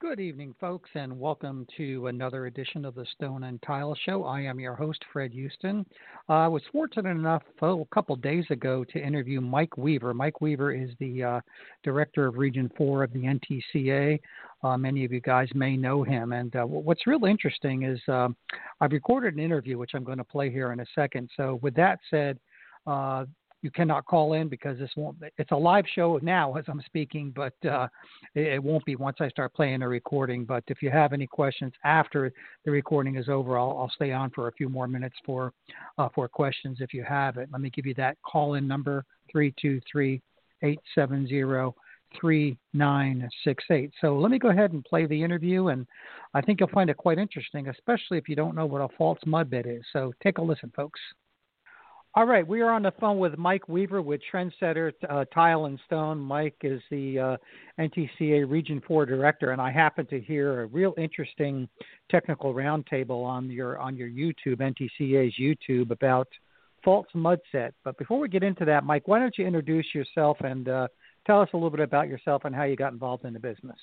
Good evening, folks, and welcome to another edition of the Stone and Tile Show. I am your host, Fred Houston. Uh, I was fortunate enough oh, a couple days ago to interview Mike Weaver. Mike Weaver is the uh, director of Region 4 of the NTCA. Uh, many of you guys may know him. And uh, what's really interesting is um, I've recorded an interview, which I'm going to play here in a second. So, with that said, uh, you cannot call in because this won't. It's a live show now as I'm speaking, but uh, it, it, won't be once I start playing a recording. But if you have any questions after the recording is over, I'll, I'll stay on for a few more minutes for uh, for questions if you have it. Let me give you that call in number three two three eight seven zero. 3968. So let me go ahead and play the interview, and I think you'll find it quite interesting, especially if you don't know what a false mud bed is. So take a listen, folks. All right, we are on the phone with Mike Weaver with Trendsetter uh, Tile and Stone. Mike is the uh, NTCA Region 4 director, and I happen to hear a real interesting technical roundtable on your on your YouTube, NTCA's YouTube, about false mud set. But before we get into that, Mike, why don't you introduce yourself and uh, tell us a little bit about yourself and how you got involved in the business?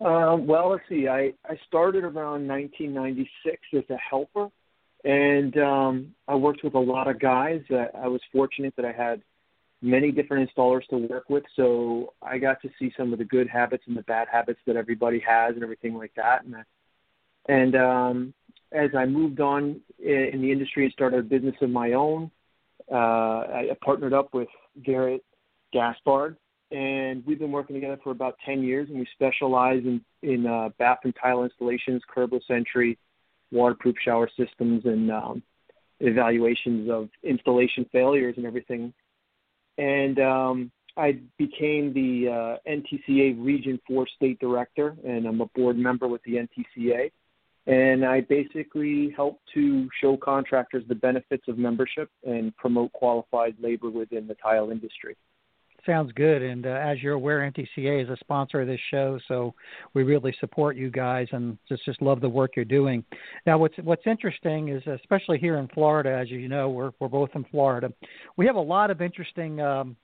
Um, well, let's see. I, I started around 1996 as a helper and um, I worked with a lot of guys. Uh, I was fortunate that I had many different installers to work with, so I got to see some of the good habits and the bad habits that everybody has and everything like that. And, I, and um, as I moved on in, in the industry and started a business of my own, uh, I, I partnered up with Garrett Gaspard, and we've been working together for about 10 years, and we specialize in, in uh, bath and tile installations, curbless entry, waterproof shower systems and um, evaluations of installation failures and everything. And um, I became the uh, NTCA Region 4 State Director, and I'm a board member with the NTCA. And I basically help to show contractors the benefits of membership and promote qualified labor within the tile industry sounds good. And uh, as you're aware, NTCA is a sponsor of this show, so we really support you guys and just just love the work you're doing. Now, what's what's interesting is, especially here in Florida, as you know, we're we're both in Florida. We have a lot of interesting. Um,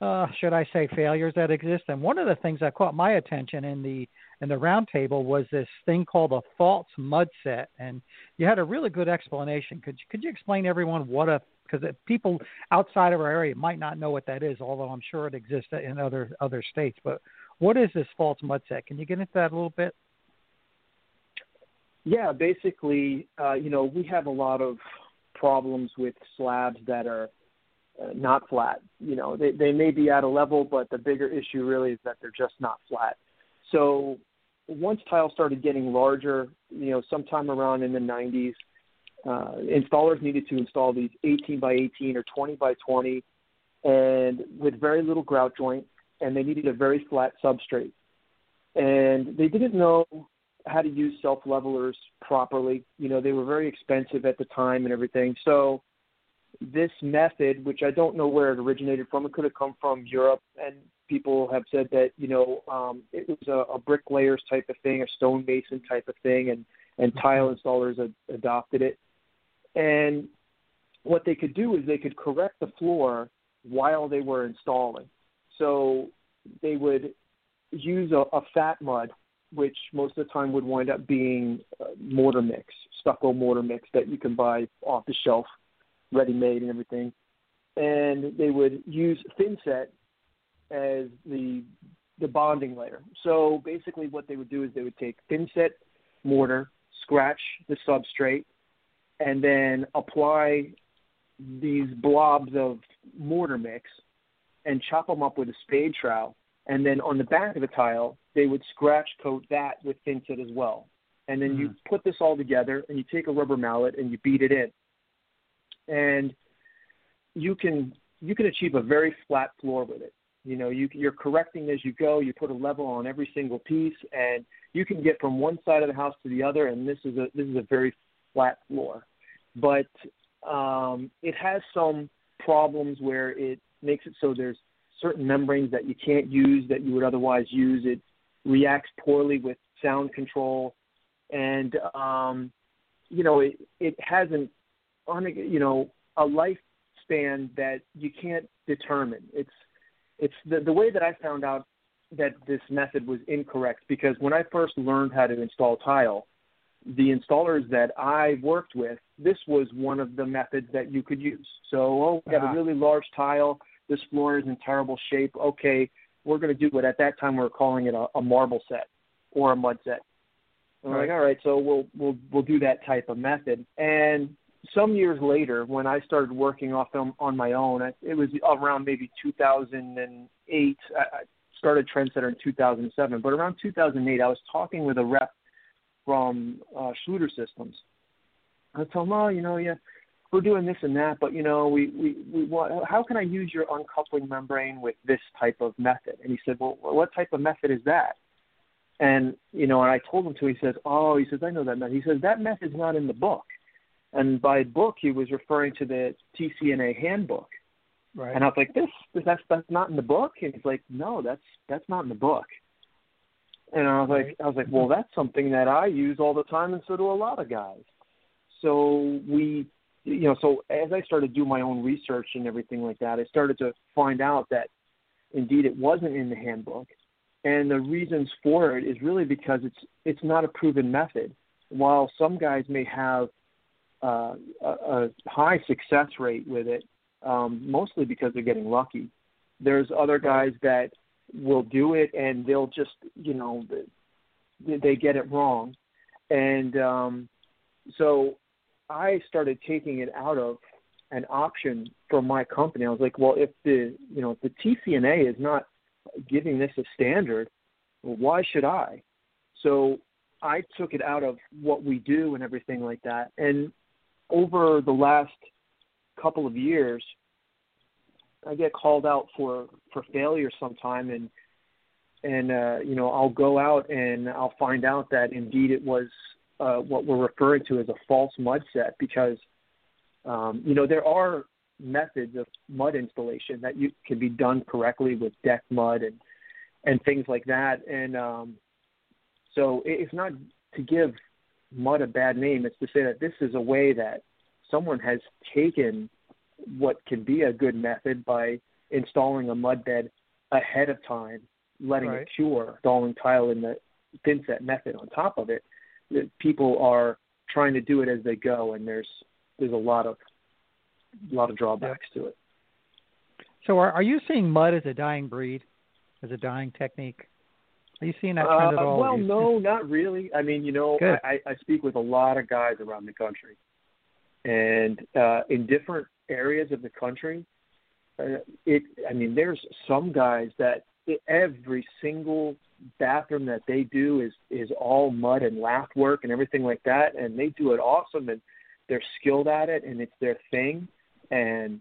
uh, should I say failures that exist? And one of the things that caught my attention in the in the roundtable was this thing called a false mud set, and you had a really good explanation. Could you, could you explain everyone what a because people outside of our area might not know what that is, although I'm sure it exists in other other states. But what is this false mud set? Can you get into that a little bit? Yeah, basically, uh, you know, we have a lot of problems with slabs that are uh, not flat. You know, they they may be at a level, but the bigger issue really is that they're just not flat. So once tiles started getting larger, you know, sometime around in the 90s, uh, installers needed to install these 18 by 18 or 20 by 20 and with very little grout joint and they needed a very flat substrate. And they didn't know how to use self levelers properly. You know they were very expensive at the time and everything. So this method which i don't know where it originated from it could have come from europe and people have said that you know um, it was a, a bricklayers type of thing a stonemason type of thing and and tile installers ad- adopted it and what they could do is they could correct the floor while they were installing. So they would use a, a fat mud, which most of the time would wind up being uh, mortar mix, stucco mortar mix that you can buy off the shelf, ready made and everything. And they would use thinset as the the bonding layer. So basically, what they would do is they would take thinset mortar, scratch the substrate, and then apply these blobs of mortar mix and chop them up with a spade trowel. And then on the back of the tile, they would scratch coat that with thinset as well. And then mm you put this all together and you take a rubber mallet and you beat it in. And you can you can achieve a very flat floor with it. You know, you, you're correcting as you go. You put a level on every single piece, and you can get from one side of the house to the other. And this is a this is a very flat floor, but um, it has some problems where it makes it so there's certain membranes that you can't use that you would otherwise use. It reacts poorly with sound control, and um, you know it it has an on you know a lifespan that you can't determine. It's it's the the way that I found out that this method was incorrect because when I first learned how to install tile, the installers that I worked with, this was one of the methods that you could use. So, oh, we have a ah. really large tile. This floor is in terrible shape. Okay, we're going to do what at that time we were calling it a, a marble set or a mud set. And we're like, all right, so we'll we'll we'll do that type of method. And some years later, when I started working off them on my own, it was around maybe 2008. I started Trendsetter in 2007, but around 2008, I was talking with a rep from uh, Schluter Systems. I told him, oh, you know, yeah, we're doing this and that, but you know, we we we want. How can I use your uncoupling membrane with this type of method? And he said, well, what type of method is that? And you know, and I told him to. He says, oh, he says, I know that method. He says that method's not in the book. And by book, he was referring to the TCNA handbook. Right. And I was like, this, this that's that's not in the book. And he's like, no, that's that's not in the book. And I was like, I was like, well, that's something that I use all the time, and so do a lot of guys. So we, you know, so as I started to do my own research and everything like that, I started to find out that indeed it wasn't in the handbook, and the reasons for it is really because it's it's not a proven method. While some guys may have uh, a, a high success rate with it, um, mostly because they're getting lucky. There's other guys that will do it and they'll just, you know, they get it wrong. And um, so I started taking it out of an option for my company. I was like, well, if the, you know, if the TCNA is not giving this a standard, well, why should I? So I took it out of what we do and everything like that. And over the last couple of years, I get called out for for failure sometime, and and uh, you know I'll go out and I'll find out that indeed it was uh, what we're referring to as a false mud set because um, you know there are methods of mud installation that you can be done correctly with deck mud and and things like that, and um, so it's not to give mud a bad name. It's to say that this is a way that someone has taken what can be a good method by installing a mud bed ahead of time, letting right. it cure, installing tile in the thinset method on top of it. People are trying to do it as they go, and there's there's a lot of a lot of drawbacks yeah. to it. So, are are you seeing mud as a dying breed, as a dying technique? Are you seeing that trend uh, at all? Well, no, not really. I mean, you know, I, I speak with a lot of guys around the country, and uh, in different areas of the country, uh, it. I mean, there's some guys that every single bathroom that they do is is all mud and lath work and everything like that, and they do it awesome, and they're skilled at it, and it's their thing, and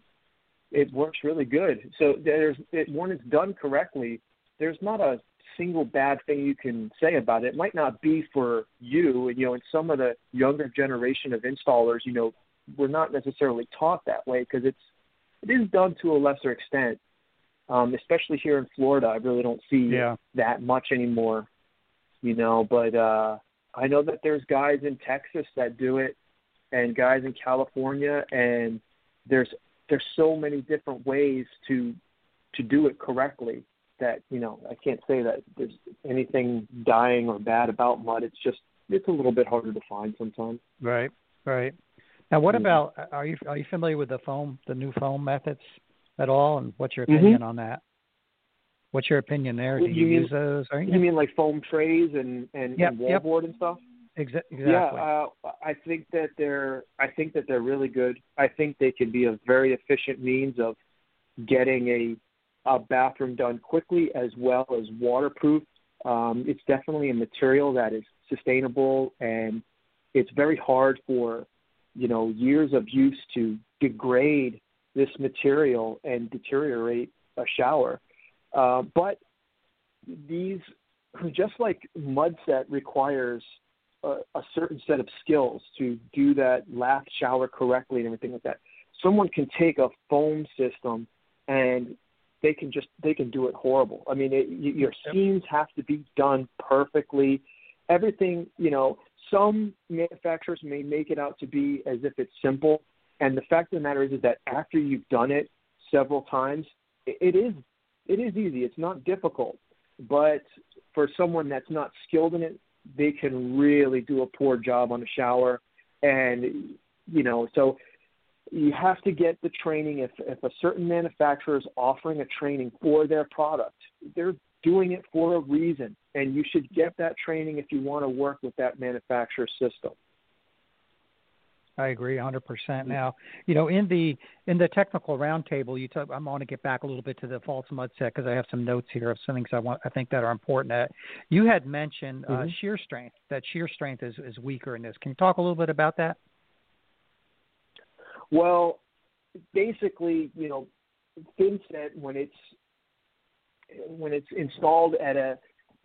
it works really good. So there's it, when it's done correctly, there's not a single bad thing you can say about it. It might not be for you, and you know, and some of the younger generation of installers, you know, we're not necessarily taught that way because it's it is done to a lesser extent. Um, especially here in Florida, I really don't see yeah. that much anymore. You know, but uh, I know that there's guys in Texas that do it, and guys in California, and there's there's so many different ways to to do it correctly that you know I can't say that there's anything dying or bad about mud. It's just it's a little bit harder to find sometimes. Right, right. Now, what mm-hmm. about are you are you familiar with the foam, the new foam methods at all, and what's your opinion mm-hmm. on that? What's your opinion there? Do you, you mean, use those? Or, You, you mean like foam trays and and, yep, and wallboard yep. and stuff? exactly. Yeah, uh, I think that they're I think that they're really good. I think they can be a very efficient means of getting a a bathroom done quickly as well as waterproof. Um, it's definitely a material that is sustainable and it's very hard for you know years of use to degrade this material and deteriorate a shower. Uh, but these, just like mud set requires a, a certain set of skills to do that last shower correctly and everything like that, someone can take a foam system and they can just they can do it horrible. I mean, it, your seams have to be done perfectly. Everything, you know, some manufacturers may make it out to be as if it's simple, and the fact of the matter is, is that after you've done it several times, it, is it is easy. It's not difficult, but for someone that's not skilled in it, they can really do a poor job on a shower, and you know, so you have to get the training. If if a certain manufacturer is offering a training for their product, they're doing it for a reason, and you should get that training if you want to work with that manufacturer system. I agree 100%. Now, you know, in the in the technical roundtable, you talk. I'm going to get back a little bit to the false mud set because I have some notes here of some things I want. I think that are important. That you had mentioned uh, mm-hmm. shear strength. That shear strength is is weaker in this. Can you talk a little bit about that? Well, basically, you know, thin set when it's when it's installed at a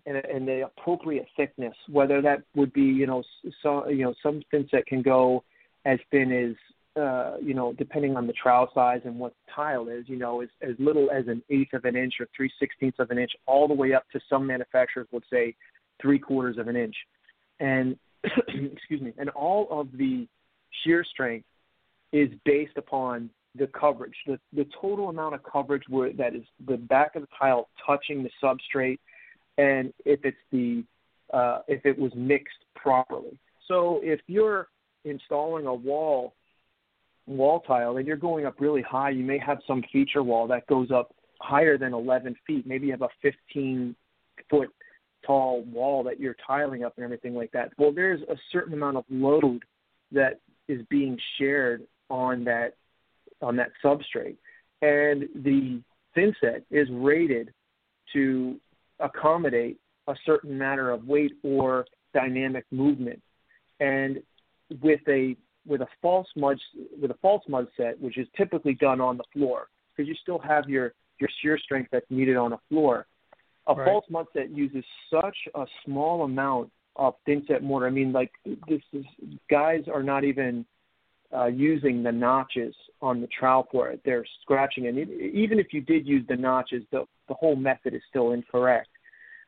and, and the appropriate thickness, whether that would be, you know, so, you know, some thin set can go as thin as uh, you know, depending on the trowel size and what the tile is, you know, as, as little as an eighth of an inch or three sixteenths of an inch, all the way up to some manufacturers would say three quarters of an inch. And excuse me, and all of the shear strength is based upon the coverage, the, the total amount of coverage where that is the back of the tile touching the substrate, and if it's the uh, if it was mixed properly. So if you're installing a wall wall tile and you're going up really high, you may have some feature wall that goes up higher than 11 feet. Maybe you have a 15 foot tall wall that you're tiling up and everything like that. Well, there's a certain amount of load that is being shared on that on that substrate, and the thin set is rated to accommodate a certain matter of weight or dynamic movement. And with a with a false mud with a false mud set, which is typically done on the floor, because you still have your your shear strength that's needed on a floor. A right. false mud set uses such a small amount of thin set mortar. I mean, like this is guys are not even uh, using the notches on the trowel for it. They're scratching, and even if you did use the notches, the the whole method is still incorrect.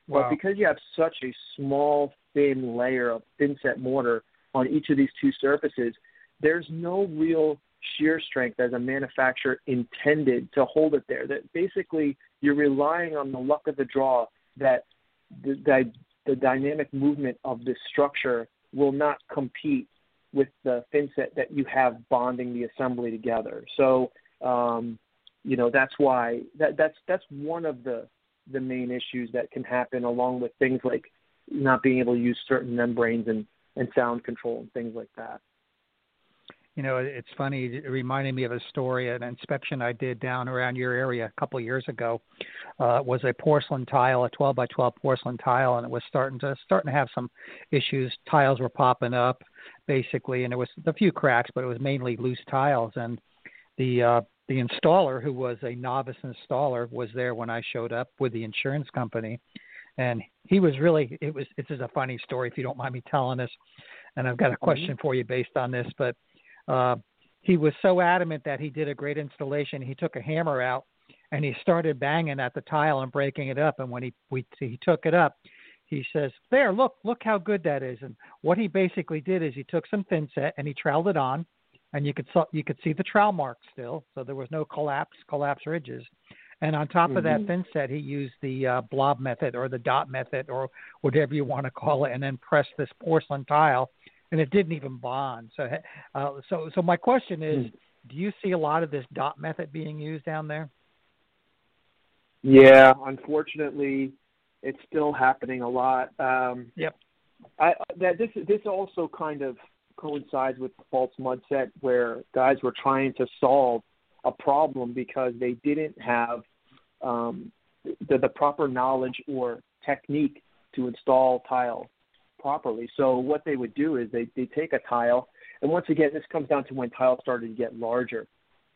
Wow. But because you have such a small, thin layer of thin set mortar, on each of these two surfaces, there's no real shear strength as a manufacturer intended to hold it there. That basically you're relying on the luck of the draw that the, the, the dynamic movement of this structure will not compete with the thin set that you have bonding the assembly together. So, um, you know, that's why that, that's that's one of the the main issues that can happen, along with things like not being able to use certain membranes and and sound control and things like that. You know, it's funny. It reminded me of a story, an inspection I did down around your area a couple of years ago. Uh, was a porcelain tile, a 12 by 12 porcelain tile, and it was starting to starting to have some issues. Tiles were popping up, basically, and there was a few cracks, but it was mainly loose tiles. And the uh, the installer, who was a novice installer, was there when I showed up with the insurance company, and he was really it was this is a funny story if you don't mind me telling this and i've got a mm-hmm. question for you based on this but uh he was so adamant that he did a great installation he took a hammer out and he started banging at the tile and breaking it up. And when he we he took it up he says there look look how good that is. And what he basically did is he took some thin set and he troweled it on and you could you could see the trowel marks still so there was no collapse collapse ridges. And on top mm-hmm. of that thin set, he used the uh, blob method or the dot method or whatever you want to call it, and then pressed this porcelain tile, and it didn't even bond. So, uh, so, so my question is, mm. do you see a lot of this dot method being used down there? Yeah, unfortunately, it's still happening a lot. Um, yep. I that this this also kind of coincides with the false mud set where guys were trying to solve a problem because they didn't have um, the, the proper knowledge or technique to install tile properly. So what they would do is they they take a tile, and once again, this comes down to when tiles started to get larger.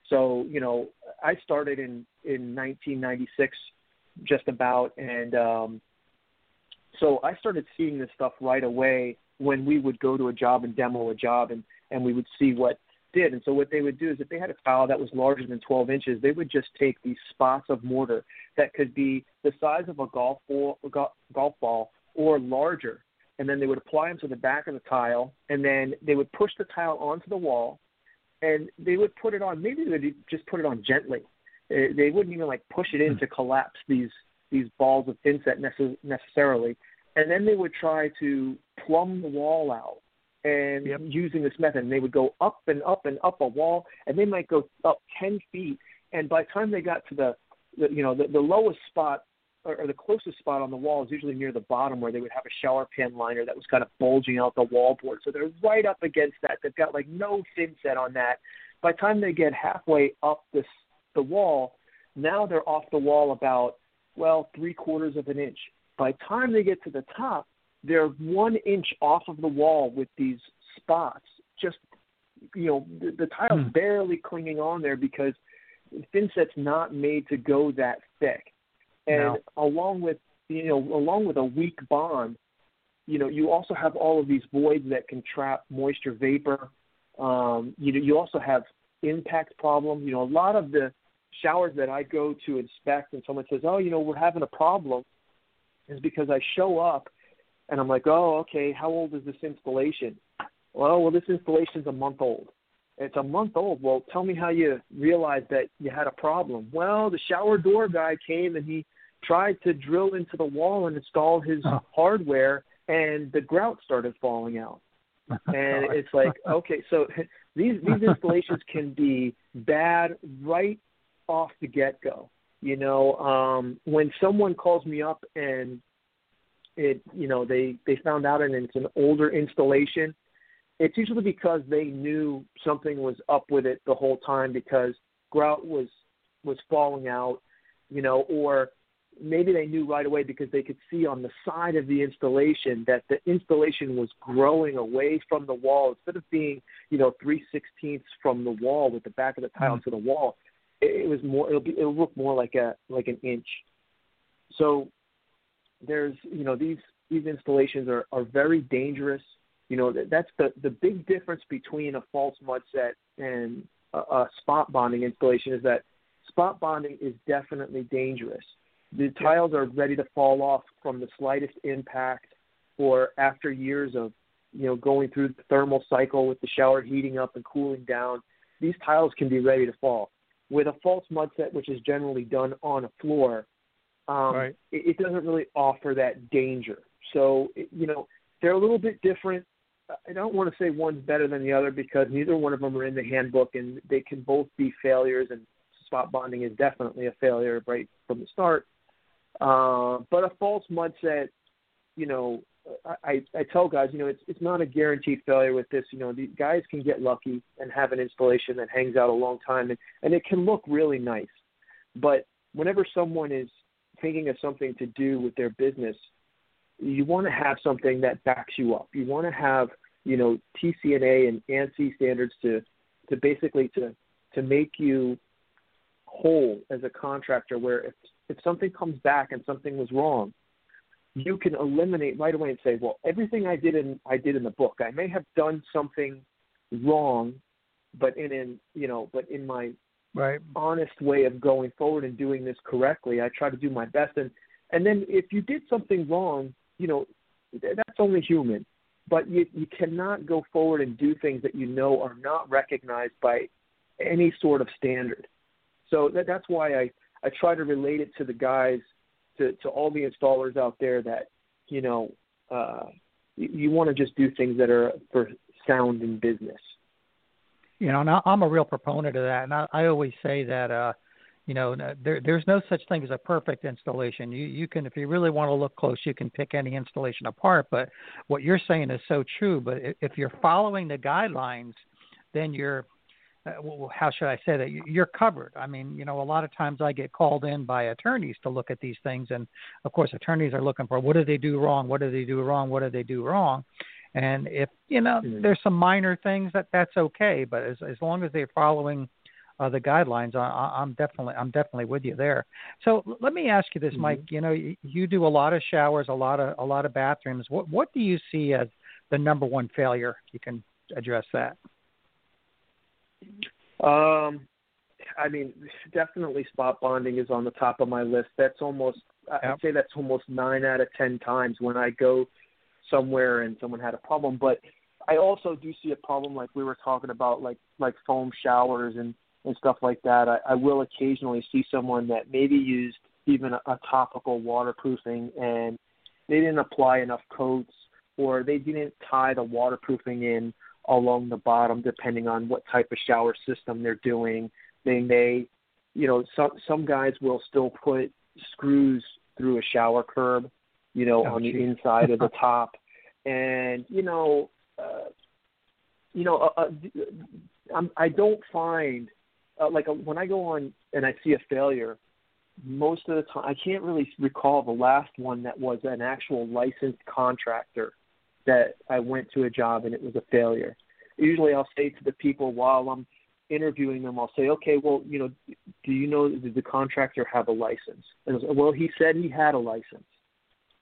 So you know, I started in in 1996, just about, and um, so I started seeing this stuff right away when we would go to a job and demo a job, and and we would see what did. And so what they would do is if they had a tile that was larger than 12 inches, they would just take these spots of mortar that could be the size of a golf ball, golf ball or larger, and then they would apply them to the back of the tile, and then they would push the tile onto the wall, and they would put it on. Maybe they would just put it on gently. They wouldn't even like push it in hmm. to collapse these these balls of thinset necess- necessarily, and then they would try to plumb the wall out and yep. using this method. And they would go up and up and up a wall, and they might go up ten feet. And by the time they got to the, the you know, the, the lowest spot or, or the closest spot on the wall is usually near the bottom where they would have a shower pan liner that was kind of bulging out the wall board. So they're right up against that. They've got like no thin set on that. By the time they get halfway up this the wall, now they're off the wall about well three quarters of an inch. By the time they get to the top, they're one inch off of the wall with these spots. Just you know, the, the tile's hmm. barely clinging on there because thinset's not made to go that thick. And no. along with you know, along with a weak bond, you know, you also have all of these voids that can trap moisture vapor. Um, you know, you also have impact problems. You know, a lot of the showers that I go to inspect and someone says, "Oh, you know, we're having a problem," is because I show up and I'm like, "Oh, okay. How old is this installation?" Well, well, this installation's a month old. It's a month old. Well, tell me how you realized that you had a problem. Well, the shower door guy came and he tried to drill into the wall and install his oh. hardware, and the grout started falling out. And it's like, okay, so these these installations can be bad right off the get go. You know, um, when someone calls me up and it, you know, they they found out and it's an older installation, it's usually because they knew something was up with it the whole time because grout was was falling out, you know, or maybe they knew right away because they could see on the side of the installation that the installation was growing away from the wall instead of being, you know, three sixteenths from the wall with the back of the tile mm-hmm. to the wall it, was more it'll be it'll look more like a like an inch. So there's you know these these installations are are very dangerous. You know that's the the big difference between a false mud set and a, a spot bonding installation is that spot bonding is definitely dangerous. The tiles are ready to fall off from the slightest impact or after years of you know going through the thermal cycle with the shower heating up and cooling down. These tiles can be ready to fall with a false mud set, which is generally done on a floor, um, right. it, it doesn't really offer that danger. So, you know, they're a little bit different. I don't want to say one's better than the other because neither one of them are in the handbook, and they can both be failures. And spot bonding is definitely a failure right from the start. Uh, but a false mud set, you know, I, I tell guys, you know, it's it's not a guaranteed failure with this. You know, the guys can get lucky and have an installation that hangs out a long time, and and it can look really nice. But whenever someone is thinking of something to do with their business, you want to have something that backs you up. You want to have, you know, TCNA and ANSI standards to to basically to to make you whole as a contractor. Where if if something comes back and something was wrong, mm-hmm. you can eliminate right away and say, well, everything I did in I did in the book, I may have done something wrong, but in in you know, but in my right. honest way of going forward and doing this correctly, I try to do my best. And and then if you did something wrong, you know, that's only human. But you you cannot go forward and do things that you know are not recognized by any sort of standard. So that, that's why I I try to relate it to the guys to, to all the installers out there that you know uh, you, you want to just do things that are for sound in business. You know, and I'm a real proponent of that, and I, I always say that uh, you know there there's no such thing as a perfect installation. You you can if you really want to look close you can pick any installation apart. But what you're saying is so true. But if you're following the guidelines then you're uh, well, how should I say that you're covered. I mean, you know, a lot of times I get called in by attorneys to look at these things, and of course, attorneys are looking for what do they do wrong, what do they do wrong, what do they do wrong, and if you know mm-hmm. there's some minor things that that's okay, but as as long as they're following uh, the guidelines, I, I'm definitely I'm definitely with you there. So let me ask you this, mm-hmm. Mike. You know, you, you do a lot of showers, a lot of a lot of bathrooms. What what do you see as the number one failure? If you can address that. Um, I mean, definitely spot bonding is on the top of my list. That's almost yep. I'd say that's almost nine out of ten times when I go somewhere and someone had a problem. But I also do see a problem like we were talking about, like like foam showers and and stuff like that. I, I will occasionally see someone that maybe used even a, a topical waterproofing and they didn't apply enough coats or they didn't tie the waterproofing in along the bottom depending on what type of shower system they're doing. They may, you know, some some guys will still put screws through a shower curb, you know, oh, on geez. the inside of the top, and you know, uh, you know, uh, uh, I'm, I don't find uh, like a, uh, when I go on and I see a failure, most of the time I can't really recall the last one that was an actual licensed contractor that I went to a job and it was a failure. Usually I'll say to the people while I'm interviewing them, I'll say, okay, well, you know, do you know, did the contractor have a license? And say, well, he said he had a license.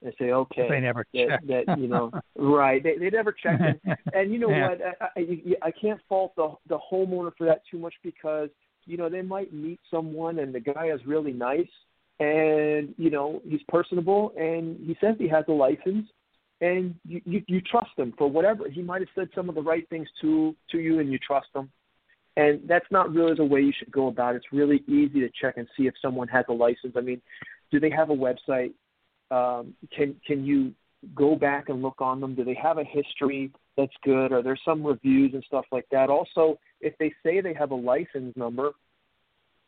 And I say, okay, they never that, that you know, right? They they never checked it. And you know yeah. what? I, I I can't fault the the homeowner for that too much because you know they might meet someone and the guy is really nice and you know he's personable and he says he has a license and you, you, you trust him for whatever. He might have said some of the right things to to you and you trust him. And that's not really the way you should go about it. It's really easy to check and see if someone has a license. I mean do they have a website? Um, can can you go back and look on them? Do they have a history that's good? Are there some reviews and stuff like that? Also if they say they have a license number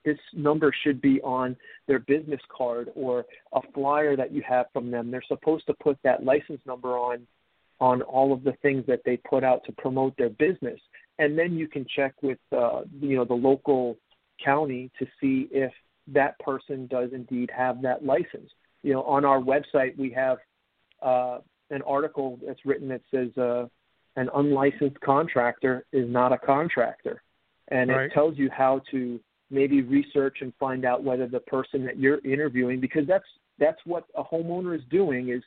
this number should be on their business card or a flyer that you have from them. They're supposed to put that license number on on all of the things that they put out to promote their business. And then you can check with uh, you know the local county to see if that person does indeed have that license. You know, on our website we have uh, an article that's written that says uh, an unlicensed contractor is not a contractor, and right. it tells you how to maybe research and find out whether the person that you're interviewing because that's that's what a homeowner is doing is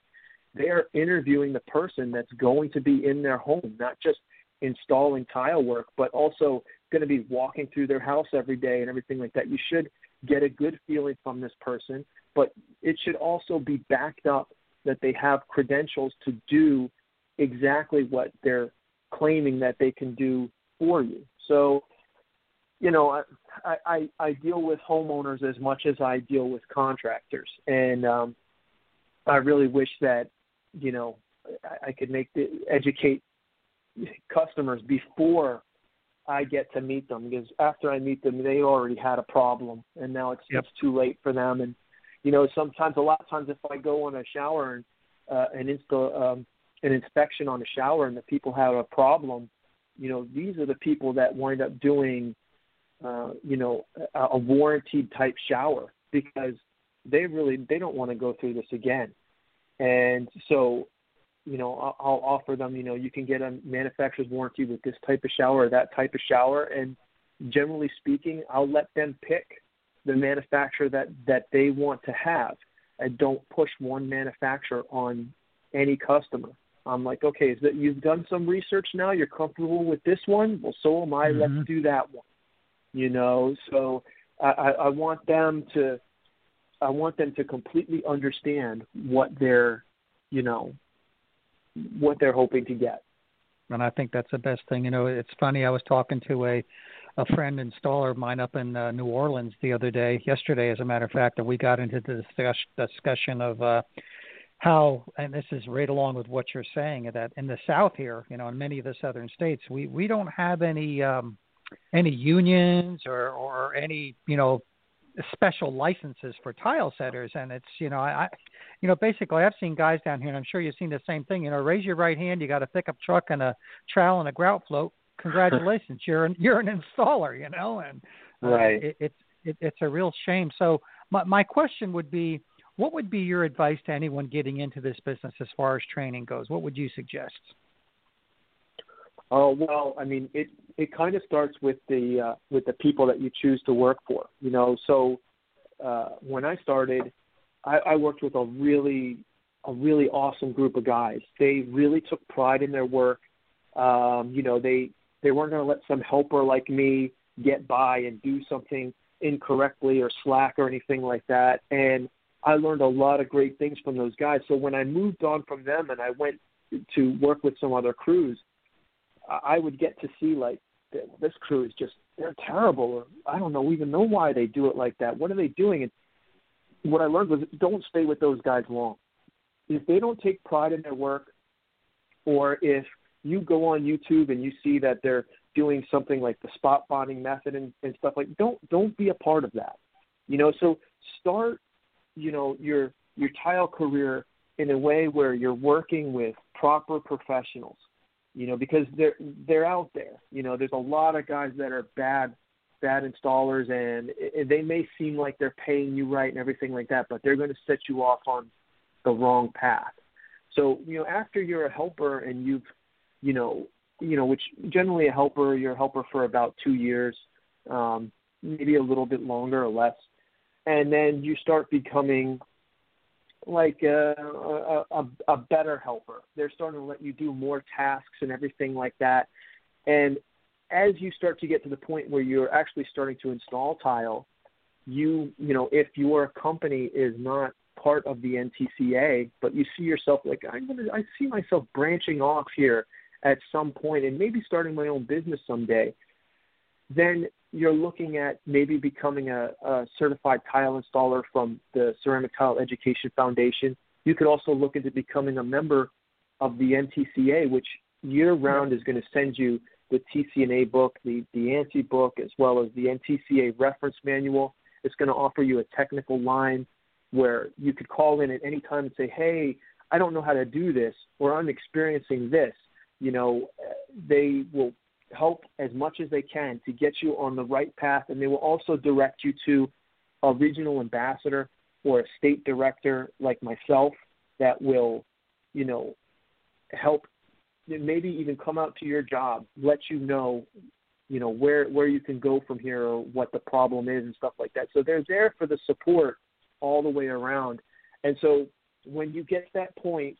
they're interviewing the person that's going to be in their home not just installing tile work but also going to be walking through their house every day and everything like that. You should get a good feeling from this person but it should also be backed up that they have credentials to do exactly what they're claiming that they can do for you. So you know, I, I I deal with homeowners as much as I deal with contractors, and um, I really wish that you know I, I could make the educate customers before I get to meet them because after I meet them, they already had a problem, and now it's yep. it's too late for them. And you know, sometimes a lot of times if I go on a shower and uh, an install um, an inspection on a shower and the people have a problem, you know, these are the people that wind up doing uh, you know, a, a warranted type shower because they really they don't want to go through this again. And so, you know, I'll, I'll offer them, you know, you can get a manufacturer's warranty with this type of shower or that type of shower, and generally speaking, I'll let them pick the manufacturer that that they want to have, and don't push one manufacturer on any customer. I'm like, okay, is that you've done some research now? You're comfortable with this one? Well, so am I. Mm-hmm. Let's do that one you know. So I, I want them to I want them to completely understand what they're you know what they're hoping to get. And I think that's the best thing. You know, it's funny. I was talking to a a friend installer of mine up in uh, New Orleans the other day, yesterday, as a matter of fact, and we got into the discuss, discussion of uh, how, and this is right along with what you're saying, that in the South here, you know, in many of the southern states, we we don't have any um, any unions or or any you know special licenses for tile setters, and it's you know I, you know basically I've seen guys down here, and I'm sure you've seen the same thing. You know, raise your right hand. You got a pickup truck and a trowel and a grout float. Congratulations, you're an, you're an installer. You know, and uh, right. It, it's it, it's a real shame. So my my question would be, what would be your advice to anyone getting into this business as far as training goes? What would you suggest? Oh well, I mean, it it kind of starts with the uh, with the people that you choose to work for. You know, so uh, when I started, I, I worked with a really a really awesome group of guys. They really took pride in their work. Um, you know, they they weren't going to let some helper like me get by and do something incorrectly or slack or anything like that. And I learned a lot of great things from those guys. So when I moved on from them and I went to work with some other crews, I would get to see like this crew is just they're terrible or I don't know even know why they do it like that. What are they doing? And what I learned was don't stay with those guys long. If they don't take pride in their work, or if you go on YouTube and you see that they're doing something like the spot bonding method and, and stuff like don't don't be a part of that. You know, so start, you know, your your tile career in a way where you're working with proper professionals you know, because they're they're out there. You know, there's a lot of guys that are bad bad installers, and they may seem like they're paying you right and everything like that, but they're going to set you off on the wrong path. So, you know, after you're a helper and you've, you know, you know, which generally a helper, you're a helper for about two years, um, maybe a little bit longer or less, and then you start becoming like uh, a, a, a, a better helper. They're starting to let you do more tasks and everything like that. And as you start to get to the point where you're actually starting to install tile, you you know if your company is not part of the NTCA, but you see yourself like I'm gonna I see myself branching off here at some point and maybe starting my own business someday, then you're looking at maybe becoming a, a certified tile installer from the Ceramic Tile Education Foundation. You could also look into becoming a member of the NTCA, which year round is going to send you the TCNA book, the, the ANSI book, as well as the NTCA reference manual. It's going to offer you a technical line where you could call in at any time and say, hey, I don't know how to do this, or I'm experiencing this. You know, they will help as much as they can to get you on the right path, and they will also direct you to a regional ambassador or a state director like myself that will, you know, help maybe even come out to your job, let you know, you know, where where you can go from here or what the problem is and stuff like that. So they're there for the support all the way around. And so when you get to that point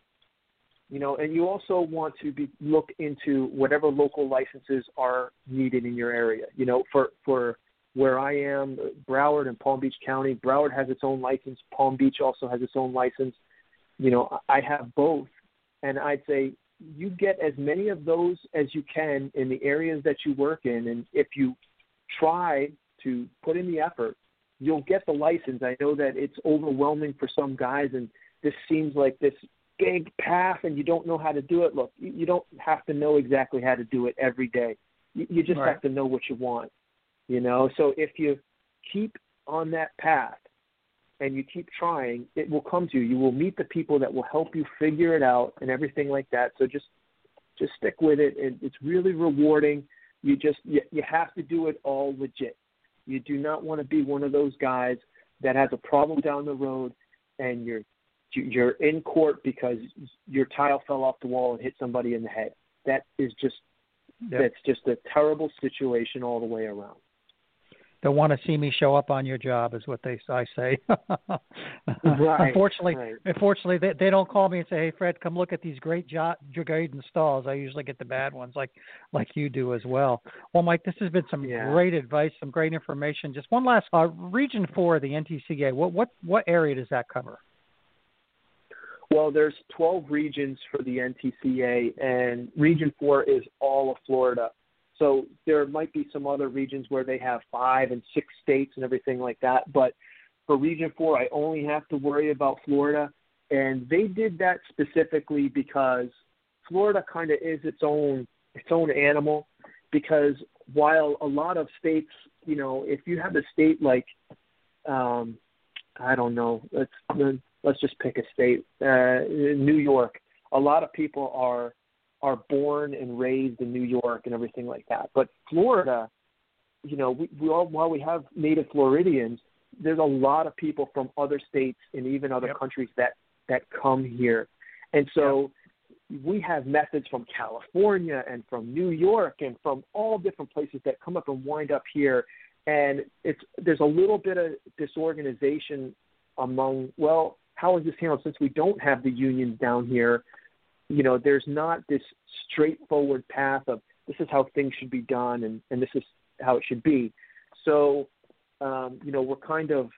you know, and you also want to be look into whatever local licenses are needed in your area. You know, for for where I am, Broward and Palm Beach County, Broward has its own license. Palm Beach also has its own license. You know, I have both, and I'd say you get as many of those as you can in the areas that you work in, and if you try to put in the effort, you'll get the license. I know that it's overwhelming for some guys, and this seems like this big path and you don't know how to do it, look, you don't have to know exactly how to do it every day. You just right. have to know what you want, you know. So if you keep on that path and you keep trying, it will come to you. You will meet the people that will help you figure it out and everything like that. So just just stick with it. And it's really rewarding. You just you, you have to do it all legit. You do not want to be one of those guys that has a problem down the road and you're you're in court because your tile fell off the wall and hit somebody in the head. That is just yep. that's just a terrible situation all the way around. Don't want to see me show up on your job, is what they I say. right. Unfortunately, right. unfortunately, they they don't call me and say, "Hey, Fred, come look at these great job great installs." I usually get the bad ones, like like you do as well. Well, Mike, this has been some yeah. great advice, some great information. Just one last uh, region four, the NTCA. What what what area does that cover? Well, there's 12 regions for the NTCA, and Region 4 is all of Florida. So there might be some other regions where they have five and six states and everything like that. But for Region 4, I only have to worry about Florida. And they did that specifically because Florida kind of is its own its own animal. Because while a lot of states, you know, if you have a state like um, I don't know. Let's let's just pick a state. Uh, New York. A lot of people are are born and raised in New York and everything like that. But Florida, you know, we, we all, while we have native Floridians, there's a lot of people from other states and even other yep. countries that that come here, and so. Yep we have methods from California and from New York and from all different places that come up and wind up here. And it's there's a little bit of disorganization among well, how is this handled since we don't have the unions down here? You know, there's not this straightforward path of this is how things should be done and, and this is how it should be. So, um, you know, we're kind of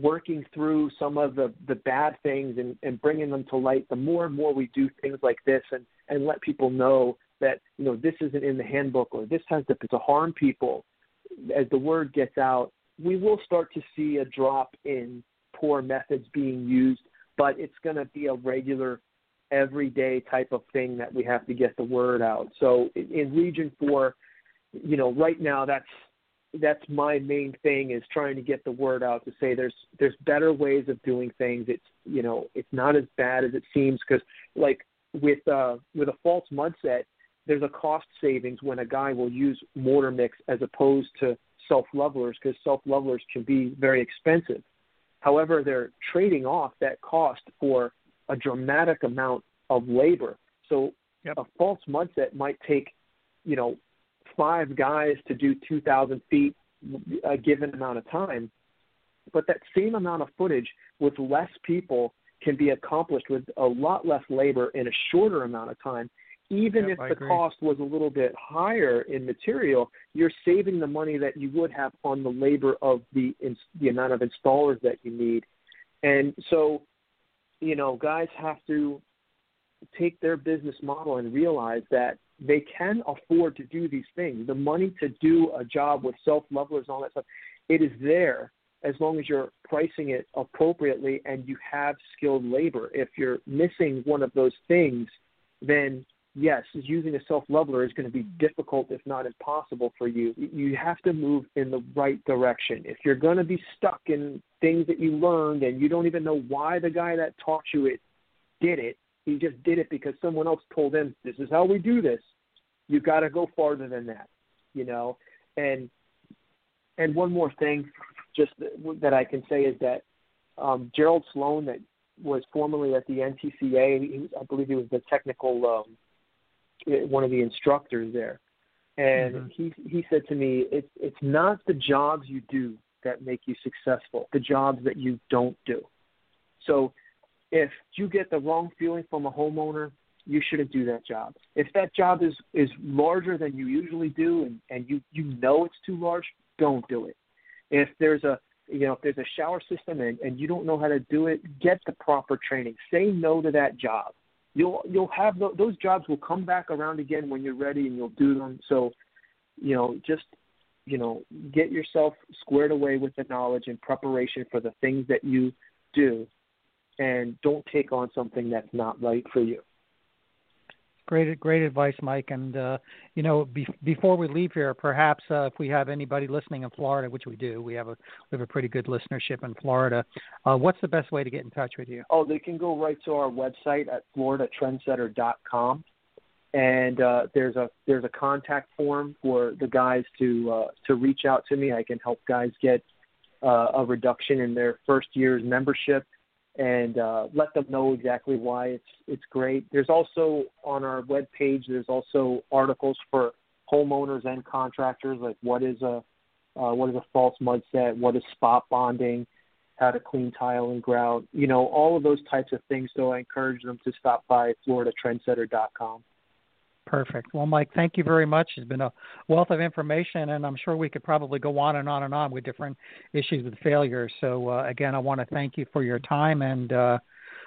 working through some of the, the bad things and, and bringing them to light, the more and more we do things like this and, and let people know that, you know, this isn't in the handbook or this has the, to harm people, as the word gets out, we will start to see a drop in poor methods being used, but it's going to be a regular, everyday type of thing that we have to get the word out. So in, Region 4, you know, right now that's that's my main thing is trying to get the word out to say there's there's better ways of doing things. It's you know it's not as bad as it seems because like with uh with a false mud set, there's a cost savings when a guy will use mortar mix as opposed to self levelers because self levelers can be very expensive. However, they're trading off that cost for a dramatic amount of labor. So yep. a false mud set might take you know five guys to do 2,000 feet a given amount of time. But that same amount of footage with less people can be accomplished with a lot less labor in a shorter amount of time. Even yep, if I the agree. cost was a little bit higher in material, you're saving the money that you would have on the labor of the the amount of installers that you need. And so, you know, guys have to take their business model and realize that they can afford to do these things. The money to do a job with self levelers and all that stuff, it is there as long as you're pricing it appropriately and you have skilled labor. If you're missing one of those things, then yes, using a self leveler is going to be difficult, if not impossible, for you. You have to move in the right direction. If you're going to be stuck in things that you learned and you don't even know why the guy that taught you it did it, he just did it because someone else told him this is how we do this. you've got to go farther than that, you know. And and one more thing, just that I can say is that um, Gerald Sloan, that was formerly at the NTCA, he I believe he was the technical um, one of the instructors there, and mm-hmm. he he said to me, it's it's not the jobs you do that make you successful, the jobs that you don't do. So if you get the wrong feeling from a homeowner, you shouldn't do that job. If that job is is larger than you usually do, and and you you know it's too large, don't do it. If there's a you know if there's a shower system and and you don't know how to do it, get the proper training. Say no to that job. You'll you'll have the, those jobs will come back around again when you're ready and you'll do them. So, you know, just you know, get yourself squared away with the knowledge and preparation for the things that you do and don't take on something that's not right for you. Great, great advice, Mike. And uh, you know, be, before we leave here, perhaps uh, if we have anybody listening in Florida, which we do, we have a we have a pretty good listenership in Florida. Uh, what's the best way to get in touch with you? Oh, they can go right to our website at floridatrendsetter.com, and uh, there's a there's a contact form for the guys to uh, to reach out to me. I can help guys get uh, a reduction in their first year's membership and uh, let them know exactly why it's it's great. There's also on our web page. There's also articles for homeowners and contractors, like what is a uh, what is a false mud set, what is spot bonding, how to clean tile and grout, you know, all of those types of things. So I encourage them to stop by FloridaTrendsetter.com. Perfect. Well, Mike, thank you very much. It's been a wealth of information, and I'm sure we could probably go on and on and on with different issues with failure. So, uh, again, I want to thank you for your time, and uh,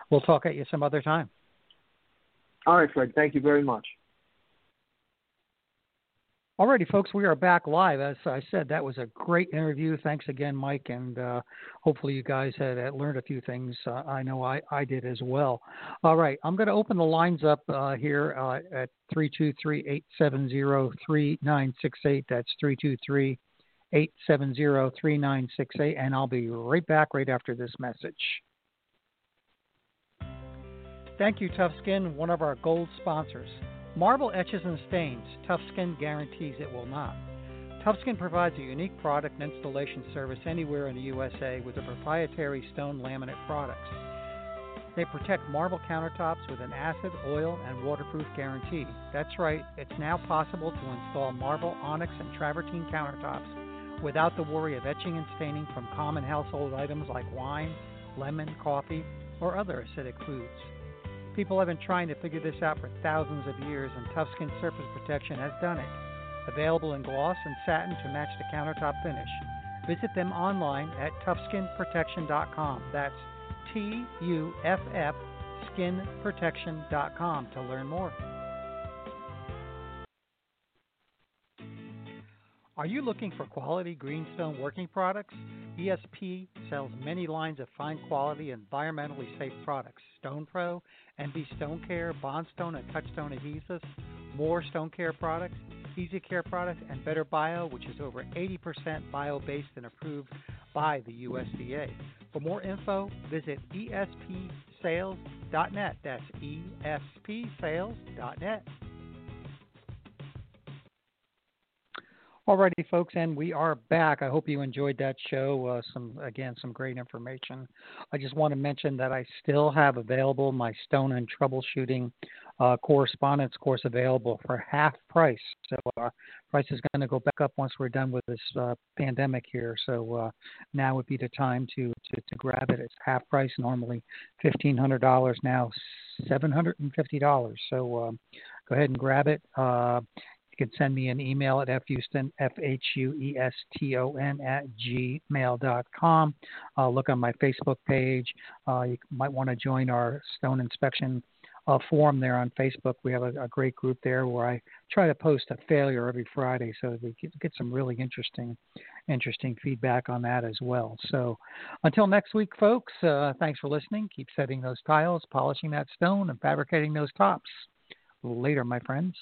we'll talk at you some other time. All right, Fred. Thank you very much. Alrighty, folks, we are back live. As I said, that was a great interview. Thanks again, Mike, and uh, hopefully you guys had, had, learned a few things. Uh, I know I, I did as well. All right, I'm going to open the lines up uh, here uh, at 323-870-3968. That's 323 870 3968. And I'll be right back right after this message. Thank you, TuffSkin, one of our gold sponsors. Marble etches and stains. Tough Skin guarantees it will not. TuffSkin provides a unique product and installation service anywhere in the USA with their proprietary stone laminate products. They protect marble countertops with an acid, oil, and waterproof guarantee. That's right, it's now possible to install marble, onyx, and travertine countertops without the worry of etching and staining from common household items like wine, lemon, coffee, or other acidic foods. People have been trying to figure this out for thousands of years, and TuffSkin Surface Protection has done it. Available in gloss and satin to match the countertop finish. Visit them online at tuffskinprotection.com. That's T U F F skinprotection.com to learn more. Are you looking for quality greenstone working products? ESP sells many lines of fine quality, environmentally safe products. Stone Pro, MB Stone Care, Bonstone and Touchstone adhesives, more Stone Care products, Easy Care products, and Better Bio, which is over 80% bio based and approved by the USDA. For more info, visit espsales.net. That's espsales.net. Alrighty, folks, and we are back. I hope you enjoyed that show. Uh, some again, some great information. I just want to mention that I still have available my Stone and Troubleshooting uh, correspondence course available for half price. So uh, price is going to go back up once we're done with this uh, pandemic here. So uh, now would be the time to, to to grab it. It's half price normally, fifteen hundred dollars now, seven hundred and fifty dollars. So uh, go ahead and grab it. Uh, you can send me an email at fhueston, F-H-U-E-S-T-O-N, at gmail.com. Uh, look on my Facebook page. Uh, you might want to join our stone inspection uh, forum there on Facebook. We have a, a, great group there where I try to post a failure every Friday so we get, get some really interesting, interesting feedback on that as well. So until next week, folks, uh, thanks for listening. Keep setting those tiles, polishing that stone, and fabricating those tops. Later, my friends.